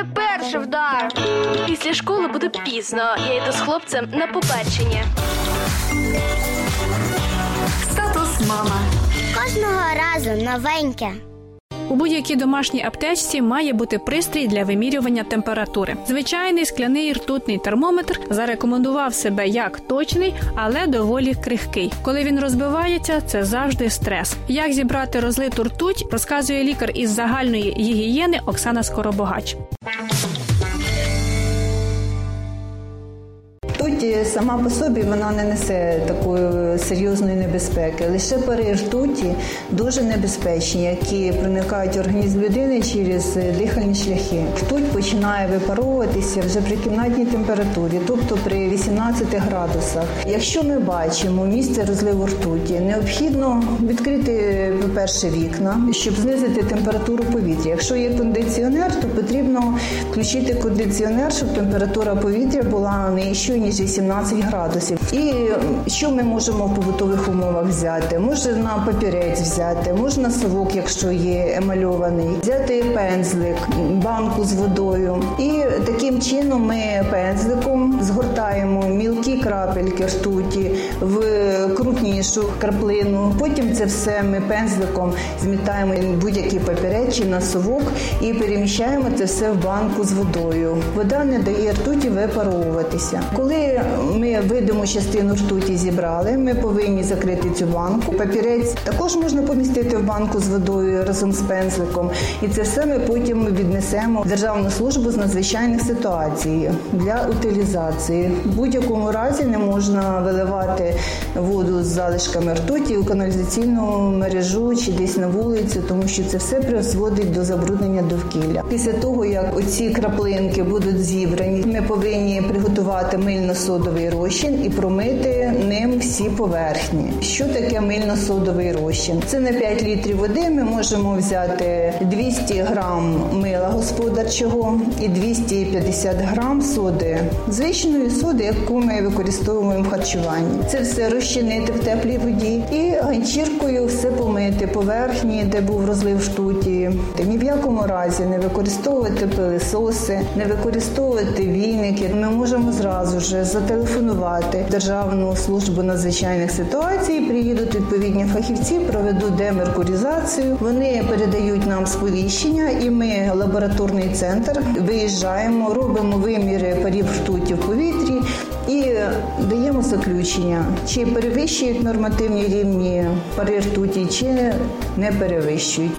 мене перший вдар. Після школи буде пізно. Я йду з хлопцем на побачення. Статус мама. Кожного разу новеньке. У будь-якій домашній аптечці має бути пристрій для вимірювання температури. Звичайний скляний ртутний термометр зарекомендував себе як точний, але доволі крихкий. Коли він розбивається, це завжди стрес. Як зібрати розлиту ртуть, розказує лікар із загальної гігієни Оксана Скоробогач. Ртуть сама по собі вона не несе такої серйозної небезпеки. Лише пари ртуті дуже небезпечні, які проникають в організм людини через дихальні шляхи. Ртуть починає випаровуватися вже при кімнатній температурі, тобто при 18 градусах. Якщо ми бачимо місце розливу ртуті, необхідно відкрити, по-перше, вікна, щоб знизити температуру повітря. Якщо є кондиціонер, то потрібно включити кондиціонер, щоб температура повітря була нижчою, ніж 18 градусів. І що ми можемо в побутових умовах взяти? Можна папірець взяти, можна совок, якщо є емальований, взяти пензлик, банку з водою. І таким чином ми пензликом згортаємо крапельки ртуті в крупнішу краплину. Потім це все ми пензликом змітаємо будь-який папірець чи на совок і переміщаємо це все в банку з водою. Вода не дає ртуті випаровуватися. Коли ми видиму частину ртуті зібрали, ми повинні закрити цю банку. Папірець також можна помістити в банку з водою разом з пензликом. І це все ми потім віднесемо в Державну службу з надзвичайних ситуацій для утилізації. В будь-якому разі не можна виливати воду з залишками ртуті у каналізаційну мережу чи десь на вулицю, тому що це все призводить до забруднення довкілля. Після того, як оці краплинки будуть зібрані, ми повинні приготувати мильно-содовий розчин і промити ним всі поверхні. Що таке мильно-содовий розчин? Це на 5 літрів води. Ми можемо взяти 200 грам мила господарчого і 250 грам соди, звичної соди, яку ми використовуємо в харчуванні. Це все розчинити в теплій воді і ганчіркою все помити поверхні, де був розлив штуті. Ні в якому разі не використовувати пилисоси, не використовувати війники. Ми можемо зразу ж зателефонувати Державну службу надзвичайних ситуацій. Приїдуть відповідні фахівці, проведуть демеркурізацію. Вони передають нам сповіщення, і ми лабораторний центр виїжджаємо, робимо виміри парів ртуті в повітрі і даємо заключення, чи перевищують нормативні рівні пари ртуті, чи не перевищують.